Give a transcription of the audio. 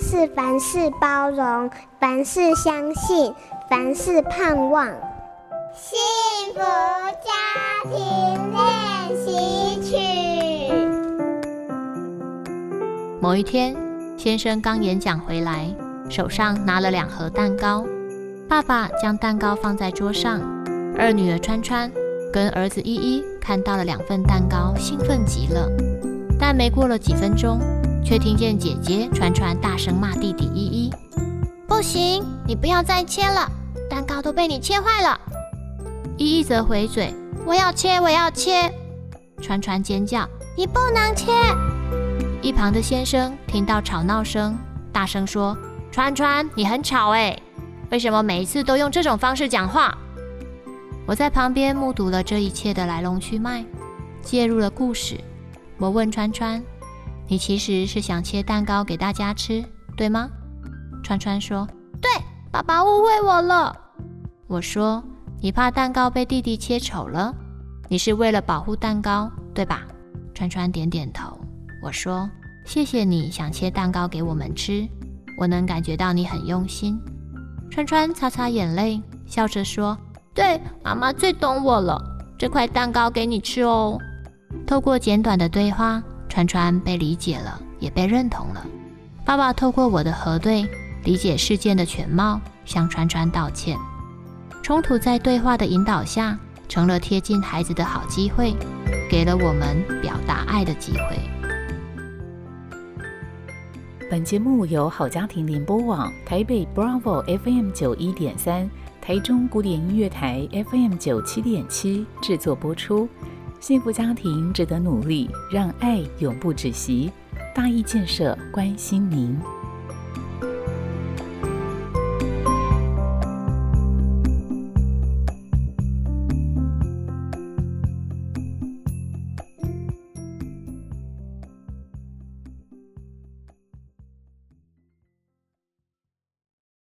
是凡事包容，凡事相信，凡事盼望。幸福家庭练习曲。某一天，先生刚演讲回来，手上拿了两盒蛋糕。爸爸将蛋糕放在桌上，二女儿川川跟儿子依依看到了两份蛋糕，兴奋极了。但没过了几分钟，却听见姐姐川川大声骂弟弟依依：“不行，你不要再切了，蛋糕都被你切坏了。”依依则回嘴：“我要切，我要切。”川川尖叫：“你不能切！”一旁的先生听到吵闹声，大声说：“川川，你很吵哎，为什么每一次都用这种方式讲话？”我在旁边目睹了这一切的来龙去脉，介入了故事。我问川川：“你其实是想切蛋糕给大家吃，对吗？”川川说：“对，爸爸误会我了。”我说：“你怕蛋糕被弟弟切丑了？你是为了保护蛋糕，对吧？”川川点点头。我说：“谢谢你想切蛋糕给我们吃，我能感觉到你很用心。”川川擦擦眼泪，笑着说：“对，妈妈最懂我了。这块蛋糕给你吃哦。”透过简短的对话，川川被理解了，也被认同了。爸爸透过我的核对，理解事件的全貌，向川川道歉。冲突在对话的引导下，成了贴近孩子的好机会，给了我们表达爱的机会。本节目由好家庭联播网台北 Bravo FM 九一点三、台中古典音乐台 FM 九七点七制作播出。幸福家庭值得努力，让爱永不止息。大义建设关心您。